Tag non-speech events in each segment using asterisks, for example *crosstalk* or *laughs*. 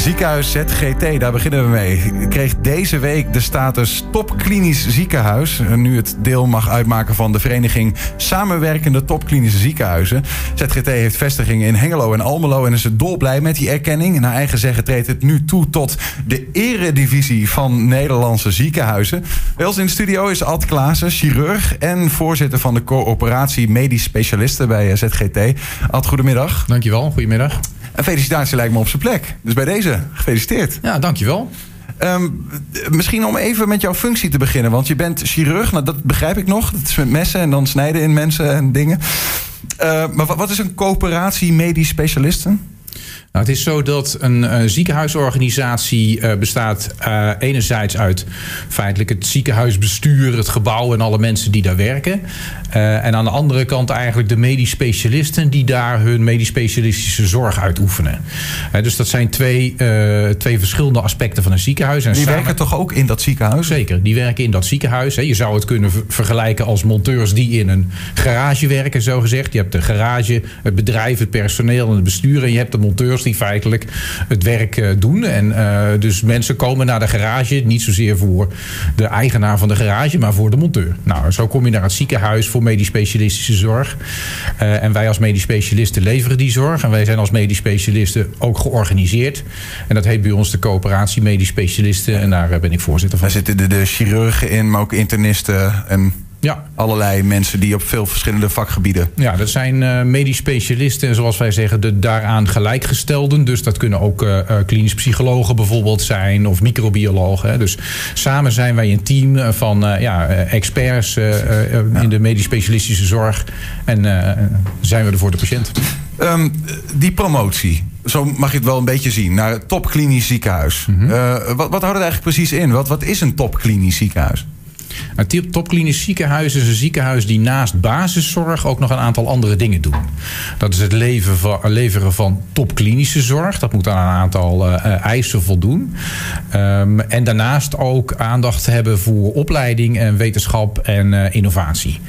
Ziekenhuis ZGT, daar beginnen we mee. Kreeg deze week de status topklinisch ziekenhuis. Nu het deel mag uitmaken van de vereniging Samenwerkende Topklinische Ziekenhuizen. ZGT heeft vestigingen in Hengelo en Almelo en is dolblij met die erkenning. Naar eigen zeggen treedt het nu toe tot de eredivisie van Nederlandse ziekenhuizen. Bij in de studio is Ad Klaassen, chirurg en voorzitter van de coöperatie medisch specialisten bij ZGT. Ad, goedemiddag. Dankjewel, goedemiddag. Een felicitatie lijkt me op zijn plek. Dus bij deze, gefeliciteerd. Ja, dankjewel. Um, misschien om even met jouw functie te beginnen. Want je bent chirurg, nou, dat begrijp ik nog. Dat is met messen en dan snijden in mensen en dingen. Uh, maar wat is een coöperatie medisch specialisten? Nou, het is zo dat een uh, ziekenhuisorganisatie uh, bestaat uh, enerzijds uit feitelijk het ziekenhuisbestuur, het gebouw en alle mensen die daar werken. en aan de andere kant eigenlijk de medisch specialisten die daar hun medisch specialistische zorg uitoefenen. dus dat zijn twee, twee verschillende aspecten van een ziekenhuis. En die samen... werken toch ook in dat ziekenhuis? Zeker, die werken in dat ziekenhuis. Hè. Je zou het kunnen vergelijken als monteurs die in een garage werken, zo gezegd. Je hebt de garage, het bedrijf, het personeel en het bestuur. En je hebt de monteurs die feitelijk het werk uh, doen. En uh, dus mensen komen naar de garage, niet zozeer voor de eigenaar van de garage, maar voor de monteur. Nou, zo kom je naar het ziekenhuis voor medisch specialistische zorg. Uh, en wij als medisch specialisten leveren die zorg. En wij zijn als medisch specialisten ook georganiseerd. En dat heet bij ons de coöperatie medisch specialisten. En daar ben ik voorzitter van. Daar zitten de, de chirurgen in, maar ook internisten en ja. Allerlei mensen die op veel verschillende vakgebieden. Ja, dat zijn uh, medisch specialisten en zoals wij zeggen, de daaraan gelijkgestelden. Dus dat kunnen ook uh, klinisch psychologen bijvoorbeeld zijn of microbiologen. Hè. Dus samen zijn wij een team van uh, ja, experts in de medisch specialistische zorg. En zijn we er voor de patiënt. Um, die promotie, zo mag je het wel een beetje zien, naar het topklinisch ziekenhuis. Mm -hmm. wat, wat houdt het eigenlijk precies in? Wat, wat is een topklinisch ziekenhuis? Een topklinisch ziekenhuis is een ziekenhuis die naast basiszorg ook nog een aantal andere dingen doet. Dat is het leveren van topklinische zorg. Dat moet aan een aantal uh, eisen voldoen. Um, en daarnaast ook aandacht hebben voor opleiding en wetenschap en uh, innovatie.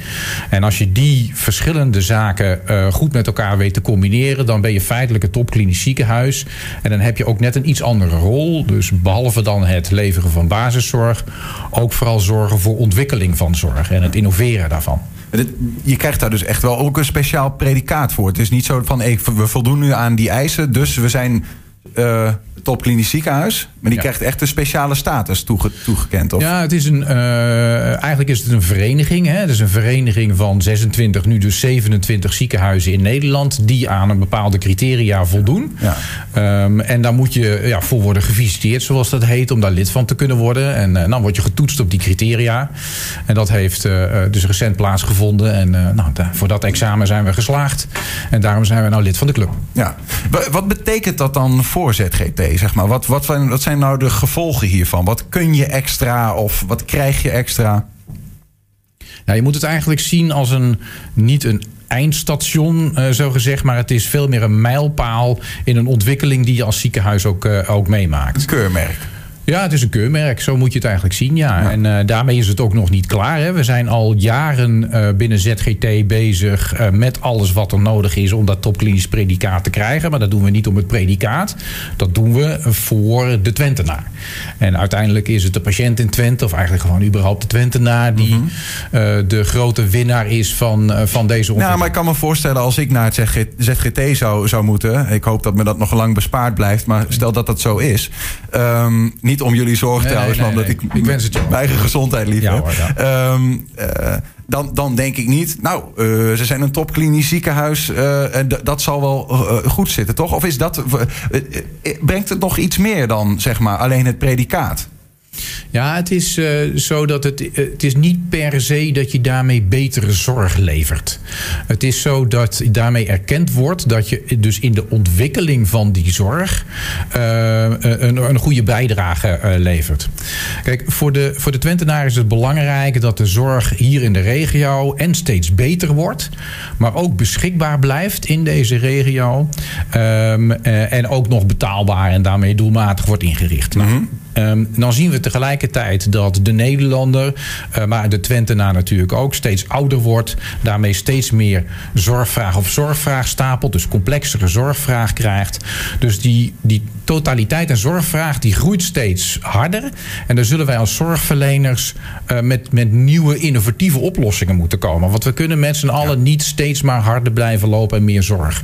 En als je die verschillende zaken goed met elkaar weet te combineren, dan ben je feitelijk een topklinisch ziekenhuis. En dan heb je ook net een iets andere rol. Dus behalve dan het leveren van basiszorg, ook vooral zorgen voor ontwikkeling van zorg en het innoveren daarvan. Je krijgt daar dus echt wel ook een speciaal predicaat voor. Het is niet zo van we voldoen nu aan die eisen, dus we zijn uh, topklinisch ziekenhuis. Maar die ja. krijgt echt een speciale status toege toegekend. Of? Ja, het is een, uh, eigenlijk is het een vereniging. Hè? Het is een vereniging van 26, nu dus 27 ziekenhuizen in Nederland. die aan een bepaalde criteria voldoen. Ja. Um, en daar moet je ja, voor worden gevisiteerd, zoals dat heet. om daar lid van te kunnen worden. En uh, dan word je getoetst op die criteria. En dat heeft dus recent plaatsgevonden. En nou, voor dat examen zijn we geslaagd. En daarom zijn we nou lid van de club. Ja. Wat betekent dat dan voor ZGT? Zeg maar? wat, wat, wat zijn nou de gevolgen hiervan? Wat kun je extra of wat krijg je extra? Ja, je moet het eigenlijk zien als een niet een eindstation, uh, zo gezegd. Maar het is veel meer een mijlpaal in een ontwikkeling die je als ziekenhuis ook, uh, ook meemaakt. Een keurmerk. Ja, het is een keurmerk. Zo moet je het eigenlijk zien. Ja. ja. En uh, daarmee is het ook nog niet klaar. Hè. We zijn al jaren uh, binnen ZGT bezig uh, met alles wat er nodig is om dat topklinisch predicaat te krijgen. Maar dat doen we niet om het predicaat. Dat doen we voor de Twentenaar. En uiteindelijk is het de patiënt in Twente, of eigenlijk gewoon überhaupt de Twentenaar, die mm -hmm. de grote winnaar is van, van deze ontwikkeling. Nou, maar ik kan me voorstellen als ik naar het ZGT, ZGT zou, zou moeten. Ik hoop dat me dat nog lang bespaard blijft. Maar stel dat dat zo is. Um, niet om jullie nee, trouwens, nee, nee, maar omdat ik, ik wens het je mijn eigen gezondheid lief ja, hoor, ja. um, uh, dan, dan denk ik niet, nou, uh, ze zijn een topklinisch ziekenhuis uh, en dat zal wel goed zitten, toch? Of is dat, brengt het nog iets meer dan, zeg maar, alleen het predicaat? Ja, het is uh, zo dat het, het is niet per se dat je daarmee betere zorg levert. Het is zo dat daarmee erkend wordt dat je dus in de ontwikkeling van die zorg uh, een, een goede bijdrage levert. Kijk, voor de, voor de Twentenaar is het belangrijk dat de zorg hier in de regio en steeds beter wordt, maar ook beschikbaar blijft in deze regio um, en ook nog betaalbaar en daarmee doelmatig wordt ingericht. -hmm. Ehm, dan zien we tegelijkertijd dat de Nederlander, uh, maar de Twentenaar natuurlijk ook, steeds ouder wordt. Daarmee steeds meer zorgvraag of zorgvraag stapelt. Dus complexere zorgvraag krijgt. Dus die, die totaliteit en zorgvraag die groeit steeds harder. En daar zullen wij als zorgverleners uh, met, met nieuwe innovatieve oplossingen moeten komen. Want we kunnen met z'n allen niet steeds maar harder blijven lopen en meer zorg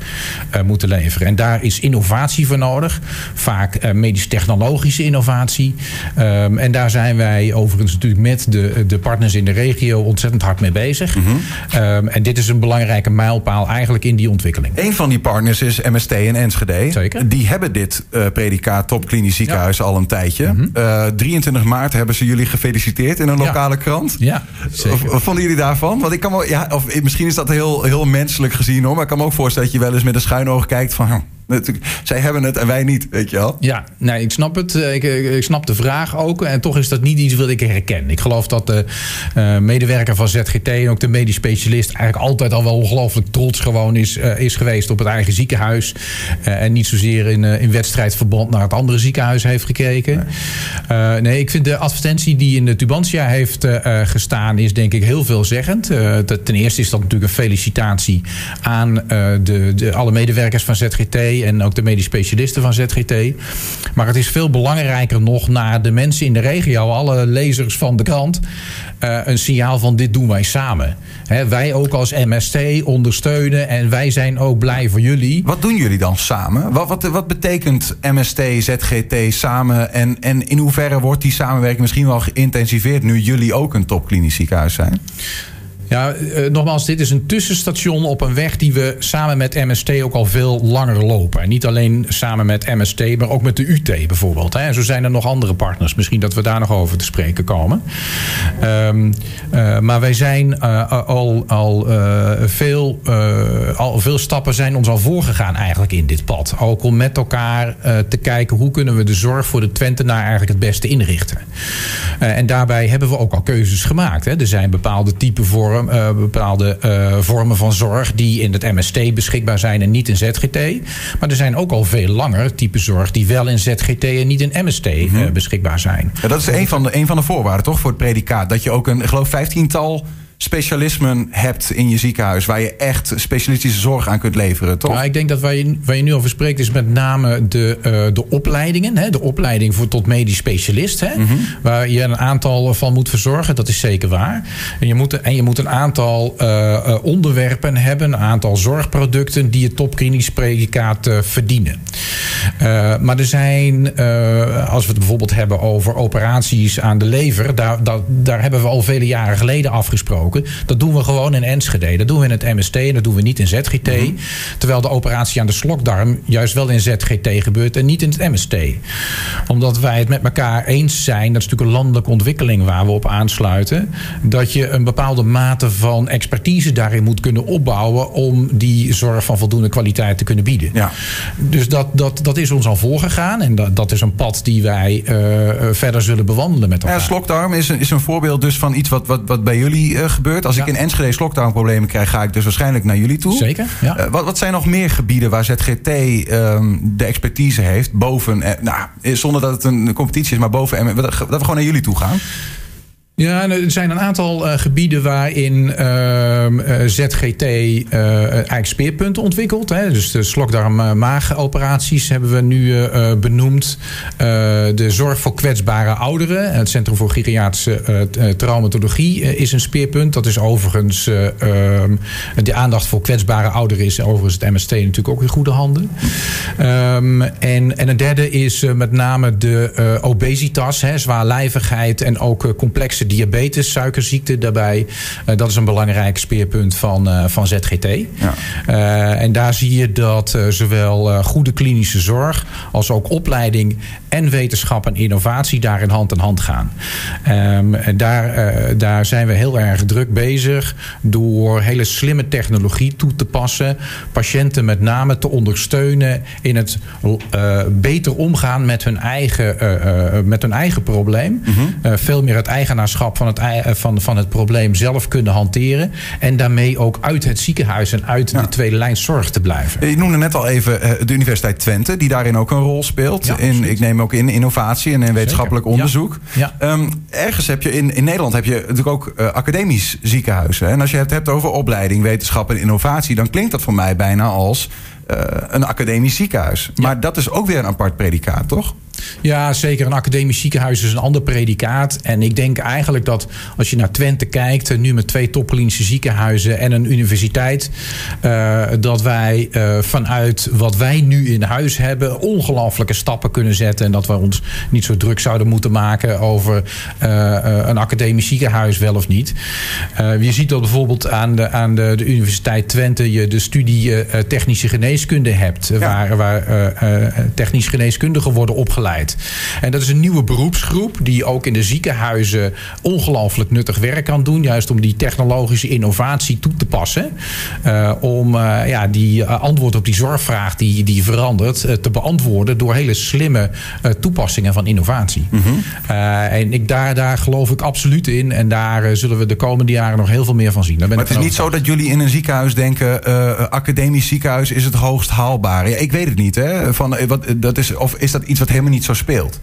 uh, moeten leveren. En daar is innovatie voor nodig. Vaak medisch-technologische innovatie. Um, en daar zijn wij overigens natuurlijk met de, de partners in de regio ontzettend hard mee bezig. Mm -hmm. um, en dit is een belangrijke mijlpaal eigenlijk in die ontwikkeling. Een van die partners is MST en Enschede. Zeker. Die hebben dit uh, predicaat topklinisch ziekenhuis ja. al een tijdje. Mm -hmm. 23 maart hebben ze jullie gefeliciteerd in een lokale ja. krant. Ja, zeker. Wat vonden jullie daarvan? Want ik kan me, ja, of misschien is dat heel, heel menselijk gezien hoor. Maar ik kan me ook voorstellen dat je wel eens met een schuin oog kijkt van. Zij hebben het en wij niet, weet je wel? Ja, nee, ik snap het. Ik, ik, snap de vraag ook. En toch is dat niet iets wat ik herken. Ik geloof dat de uh, medewerker van ZGT en ook de medisch specialist... eigenlijk altijd al wel ongelooflijk trots gewoon is, uh, is geweest op het eigen ziekenhuis. Uh, en niet zozeer in, in wedstrijdverband naar het andere ziekenhuis heeft gekeken. Nee, nee ik vind de advertentie die in de Tubantia heeft gestaan... is denk ik heel veelzeggend. ten eerste is dat natuurlijk een felicitatie aan de, de, alle medewerkers van ZGT en ook de medisch specialisten van ZGT. Maar het is veel belangrijker nog naar de mensen in de regio, alle lezers van de krant, uh, een signaal van dit doen wij samen. Wij ook als MST ondersteunen en wij zijn ook blij voor jullie. Wat doen jullie dan samen? Wat, wat, wat betekent MST, ZGT samen en, en in hoeverre wordt die samenwerking misschien wel geïntensiveerd nu jullie ook een topklinisch ziekenhuis zijn? Ja, uh, nogmaals, dit is een tussenstation op een weg die we samen met MST ook al veel langer lopen. En niet alleen samen met MST, maar ook met de UT bijvoorbeeld. Hè. En zo zijn er nog andere partners. Misschien dat we daar nog over te spreken komen. Um, uh, maar wij zijn uh, al, al, veel, al veel stappen zijn ons al voorgegaan eigenlijk in dit pad. Ook om met elkaar te kijken hoe kunnen we de zorg voor de Twentenaar eigenlijk het beste inrichten. en daarbij hebben we ook al keuzes gemaakt. Hè. Er zijn bepaalde typen vormen uh, bepaalde uh, vormen van zorg die in het MST beschikbaar zijn en niet in ZGT. Maar er zijn ook al veel langer type zorg die wel in ZGT en niet in MST mm -hmm. uh, beschikbaar zijn. Ja, dat is een van, de, een van de voorwaarden toch voor het predicaat. Dat je ook een, ik geloof, vijftiental specialismen hebt in je ziekenhuis... waar je echt specialistische zorg aan kunt leveren, toch? Nou, ik denk dat waar je, waar je nu over spreekt... is met name de, uh, de opleidingen. Hè? De opleiding voor tot medisch specialist. Hè? Mm -hmm. Waar je een aantal van moet verzorgen. Dat is zeker waar. En je moet, en je moet een aantal uh, uh, onderwerpen hebben. Een aantal zorgproducten... die het topklinisch predicaat verdienen. Maar er zijn... als we het bijvoorbeeld hebben over operaties aan de lever... daar, daar, daar hebben we al vele jaren geleden afgesproken dat doen we gewoon in Enschede. Dat doen we in het MST en dat doen we niet in ZGT. Mm -hmm. Terwijl de operatie aan de slokdarm juist wel in ZGT gebeurt en niet in het MST. Omdat wij het met elkaar eens zijn, dat is natuurlijk een landelijke ontwikkeling waar we op aansluiten, dat je een bepaalde mate van expertise daarin moet kunnen opbouwen om die zorg van voldoende kwaliteit te kunnen bieden. Ja. Dus dat, dat, dat is ons al voorgegaan en dat, dat is een pad die wij uh, verder zullen bewandelen met elkaar. Ja, slokdarm is een, is een voorbeeld dus van iets wat, wat, wat bij jullie uh, gebeurt. Als ja. ik in Enschede lockdown-problemen krijg, ga ik dus waarschijnlijk naar jullie toe. Zeker. Ja. Uh, wat, wat, zijn nog meer gebieden waar ZGT um, de expertise heeft? Boven, nou, zonder dat het een competitie is, maar boven. Dat we gewoon naar jullie toe gaan. Ja, er zijn een aantal uh, gebieden waarin uh, ZGT uh, eigenlijk speerpunten ontwikkelt. Hè. Dus de slokdarm-maagoperaties hebben we nu benoemd. de zorg voor kwetsbare ouderen. Het Centrum voor Geriatrische Traumatologie is een speerpunt. Dat is overigens de aandacht voor kwetsbare ouderen is overigens het MST natuurlijk ook in goede handen. Um, en, en een derde is met name de obesitas, hè, zwaarlijvigheid en ook complexe diabetes, suikerziekte daarbij. Uh, dat is een belangrijk speerpunt van, uh, van ZGT. Ja. Uh, en daar zie je dat zowel goede klinische zorg als ook opleiding en wetenschap en innovatie daar in hand in hand gaan. Um, en daar, daar zijn we heel erg druk bezig door hele slimme technologie toe te passen. Patiënten met name te ondersteunen in het beter omgaan met hun eigen, met hun eigen probleem. Mm -hmm. veel meer het eigenaarschap van het, van, van het probleem zelf kunnen hanteren. En daarmee ook uit het ziekenhuis en uit de tweede lijn zorg te blijven. Je noemde net al even de Universiteit Twente, die daarin ook een rol speelt. in, ik neem ook in innovatie en in wetenschappelijk onderzoek. Ja. Ehm, ergens heb je in, in Nederland heb je natuurlijk ook uh, academisch ziekenhuizen. En als je het hebt over opleiding, wetenschap en innovatie, dan klinkt dat voor mij bijna als een academisch ziekenhuis. Maar dat is ook weer een apart predicaat, toch? Ja, zeker. Een academisch ziekenhuis is een ander predicaat. En ik denk eigenlijk dat als je naar Twente kijkt, nu met twee toppelinische ziekenhuizen en een universiteit, uh, dat wij uh, vanuit wat wij nu in huis hebben, ongelooflijke stappen kunnen zetten. En dat we ons niet zo druk zouden moeten maken over uh, een academisch ziekenhuis wel of niet. je ziet dat bijvoorbeeld aan de, aan de, de Universiteit Twente je de studie technische geneeskunde hebt, ja. waar, waar technisch geneeskundigen worden opgeleid. En dat is een nieuwe beroepsgroep die ook in de ziekenhuizen ongelooflijk nuttig werk kan doen. Juist om die technologische innovatie toe te passen. Uh, om uh, ja, die antwoord op die zorgvraag die, die verandert te beantwoorden door hele slimme toepassingen van innovatie. Mm -hmm. en ik, daar, daar geloof ik absoluut in. En daar zullen we de komende jaren nog heel veel meer van zien. Daar ben maar het is niet zo dat jullie in een ziekenhuis denken: academisch ziekenhuis is het hoogst haalbare. Ik weet het niet. Hè? Van, wat, dat is, of is dat iets wat helemaal niet zo speelt.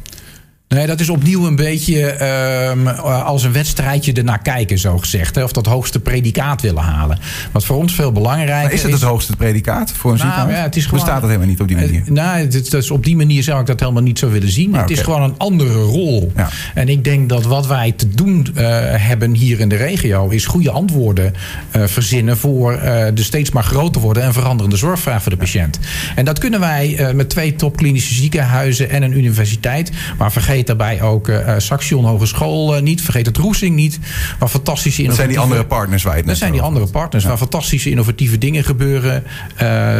Nee, dat is opnieuw een beetje um, als een wedstrijdje ernaar kijken, zo gezegd. Hè? Of dat hoogste predicaat willen halen. Wat voor ons veel belangrijker is. is het het hoogste predicaat voor een nou, ziekenhuis? Ja, het is gewoon, Bestaat het helemaal niet op die manier? Uh, nou, het, is op die manier zou ik dat helemaal niet zo willen zien. Ah, het is gewoon een andere rol. Ja. En ik denk dat wat wij te doen uh, hebben hier in de regio... is goede antwoorden verzinnen voor de steeds maar groter worden... en veranderende zorgvraag voor de patiënt. En dat kunnen wij met twee topklinische ziekenhuizen en een universiteit. Maar vergeet Vergeet daarbij ook uh, Saxion Hogeschool uh, niet. Vergeet het Roesing niet. Waar fantastische Dat zijn die andere partners waar je het Dat zijn die andere partners ja. waar fantastische innovatieve dingen gebeuren.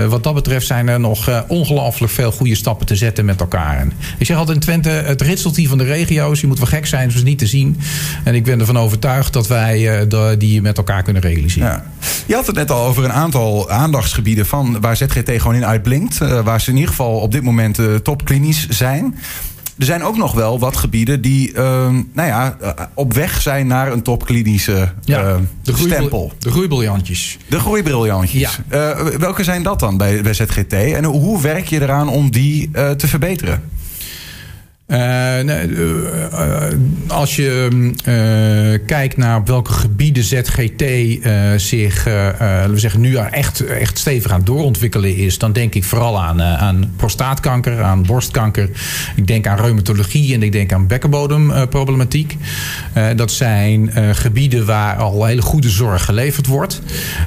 Wat dat betreft zijn er nog ongelooflijk veel goede stappen te zetten met elkaar. En ik zeg altijd in Twente, het ritseltje van de regio's. Je moet wel gek zijn, dus niet te zien. En ik ben ervan overtuigd dat wij die met elkaar kunnen realiseren. Ja. Je had het net al over een aantal aandachtsgebieden van waar ZGT gewoon in uitblinkt. waar ze in ieder geval op dit moment topklinisch zijn. Er zijn ook nog wel wat gebieden die uh, nou ja, uh, op weg zijn naar een topklinische ja, uh, de stempel. De groeibriljantjes. De groeibriljantjes. Ja. welke zijn dat dan bij, bij ZGT? En hoe werk je eraan om die te verbeteren? Uh, nee, uh, als je uh, kijkt naar op welke gebieden ZGT zich laten we zeggen, nu echt, echt stevig aan doorontwikkelen is, dan denk ik vooral aan, aan prostaatkanker, aan borstkanker. Ik denk aan reumatologie en ik denk aan bekkenbodemproblematiek. dat zijn gebieden waar al hele goede zorg geleverd wordt.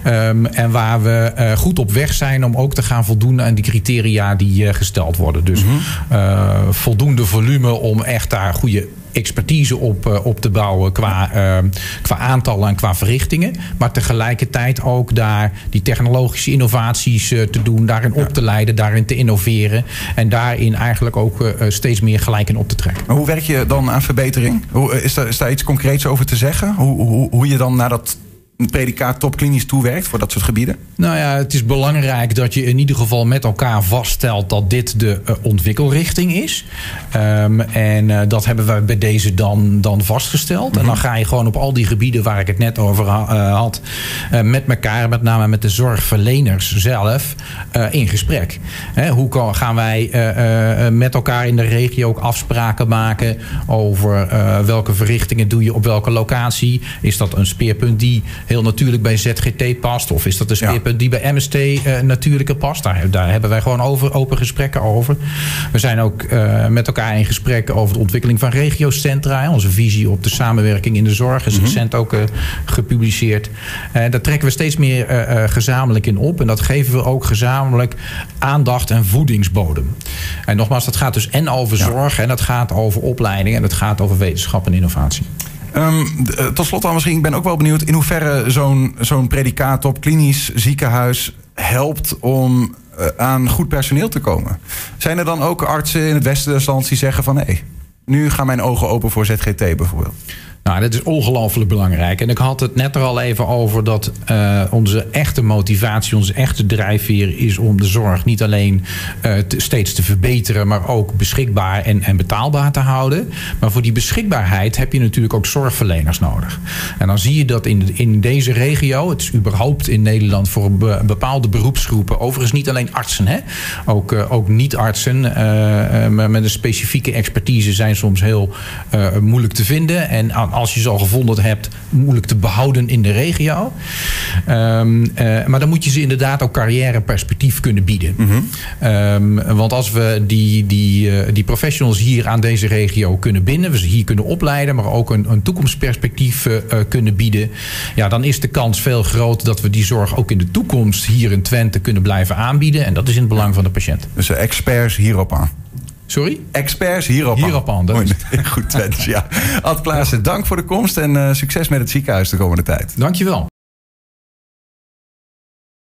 Um, en waar we goed op weg zijn om ook te gaan voldoen aan die criteria die gesteld worden. Dus mm -hmm. voldoende volume om echt daar goede expertise op, uh, op te bouwen qua, uh, qua aantallen en qua verrichtingen. Maar tegelijkertijd ook daar die technologische innovaties uh, te doen, daarin op te leiden, daarin te innoveren. En daarin eigenlijk ook steeds meer gelijk in op te trekken. Maar hoe werk je dan aan verbetering? Hoe, is, daar, is daar iets concreets over te zeggen? Hoe, hoe, hoe je dan naar dat een predicaat topklinisch toewerkt voor dat soort gebieden? Nou ja, het is belangrijk dat je in ieder geval met elkaar vaststelt dat dit de uh, ontwikkelrichting is. Um, en uh, dat hebben we bij deze dan, dan vastgesteld. Mm -hmm. En dan ga je gewoon op al die gebieden waar ik het net over uh, had, met elkaar, met name met de zorgverleners zelf, in gesprek. Hè, hoe gaan wij met elkaar in de regio ook afspraken maken over welke verrichtingen doe je op welke locatie? Is dat een speerpunt die heel natuurlijk bij ZGT past? Of is dat een speerpunt die bij MST uh, natuurlijker past? Daar, daar, hebben wij gewoon over, open gesprekken over. We zijn ook uh, met elkaar in gesprek over de ontwikkeling van regiocentra. Onze visie op de samenwerking in de zorg is -hmm. recent ook uh, gepubliceerd. daar trekken we steeds meer gezamenlijk in op. En dat geven we ook gezamenlijk aandacht en voedingsbodem. En nogmaals, dat gaat dus en over zorg... Ja. en dat gaat over opleiding en dat gaat over wetenschap en innovatie. Um, tot slot dan misschien, ik ben ook wel benieuwd in hoeverre zo'n zo'n predicaat op klinisch ziekenhuis helpt om uh, aan goed personeel te komen. Zijn er dan ook artsen in het westen des lands die zeggen van hé, nu gaan mijn ogen open voor ZGT bijvoorbeeld? Nou, dat is ongelooflijk belangrijk. En ik had het net er al even over dat uh, onze echte motivatie, onze echte drijfveer is om de zorg niet alleen te, steeds te verbeteren, maar ook beschikbaar en, en betaalbaar te houden. Maar voor die beschikbaarheid heb je natuurlijk ook zorgverleners nodig. En dan zie je dat in, in deze regio, het is überhaupt in Nederland voor be, bepaalde beroepsgroepen, overigens niet alleen artsen, hè? ook, uh, ook niet-artsen met een specifieke expertise zijn soms heel moeilijk te vinden. En als je ze al gevonden hebt, moeilijk te behouden in de regio. Um, uh, maar dan moet je ze inderdaad ook carrièreperspectief kunnen bieden. Mm -hmm. um, want als we die, die, uh, die professionals hier aan deze regio kunnen binden, we ze hier kunnen opleiden, maar ook een, een toekomstperspectief uh, kunnen bieden, ja, dan is de kans veel groter dat we die zorg ook in de toekomst hier in Twente kunnen blijven aanbieden. En dat is in het belang van de patiënt. Dus experts hierop aan. Sorry? Experts hierop, hierop aan. Mooi, *laughs* goed, Twents, ja. Ad Klaassen, dank voor de komst en uh, succes met het ziekenhuis de komende tijd. Dankjewel.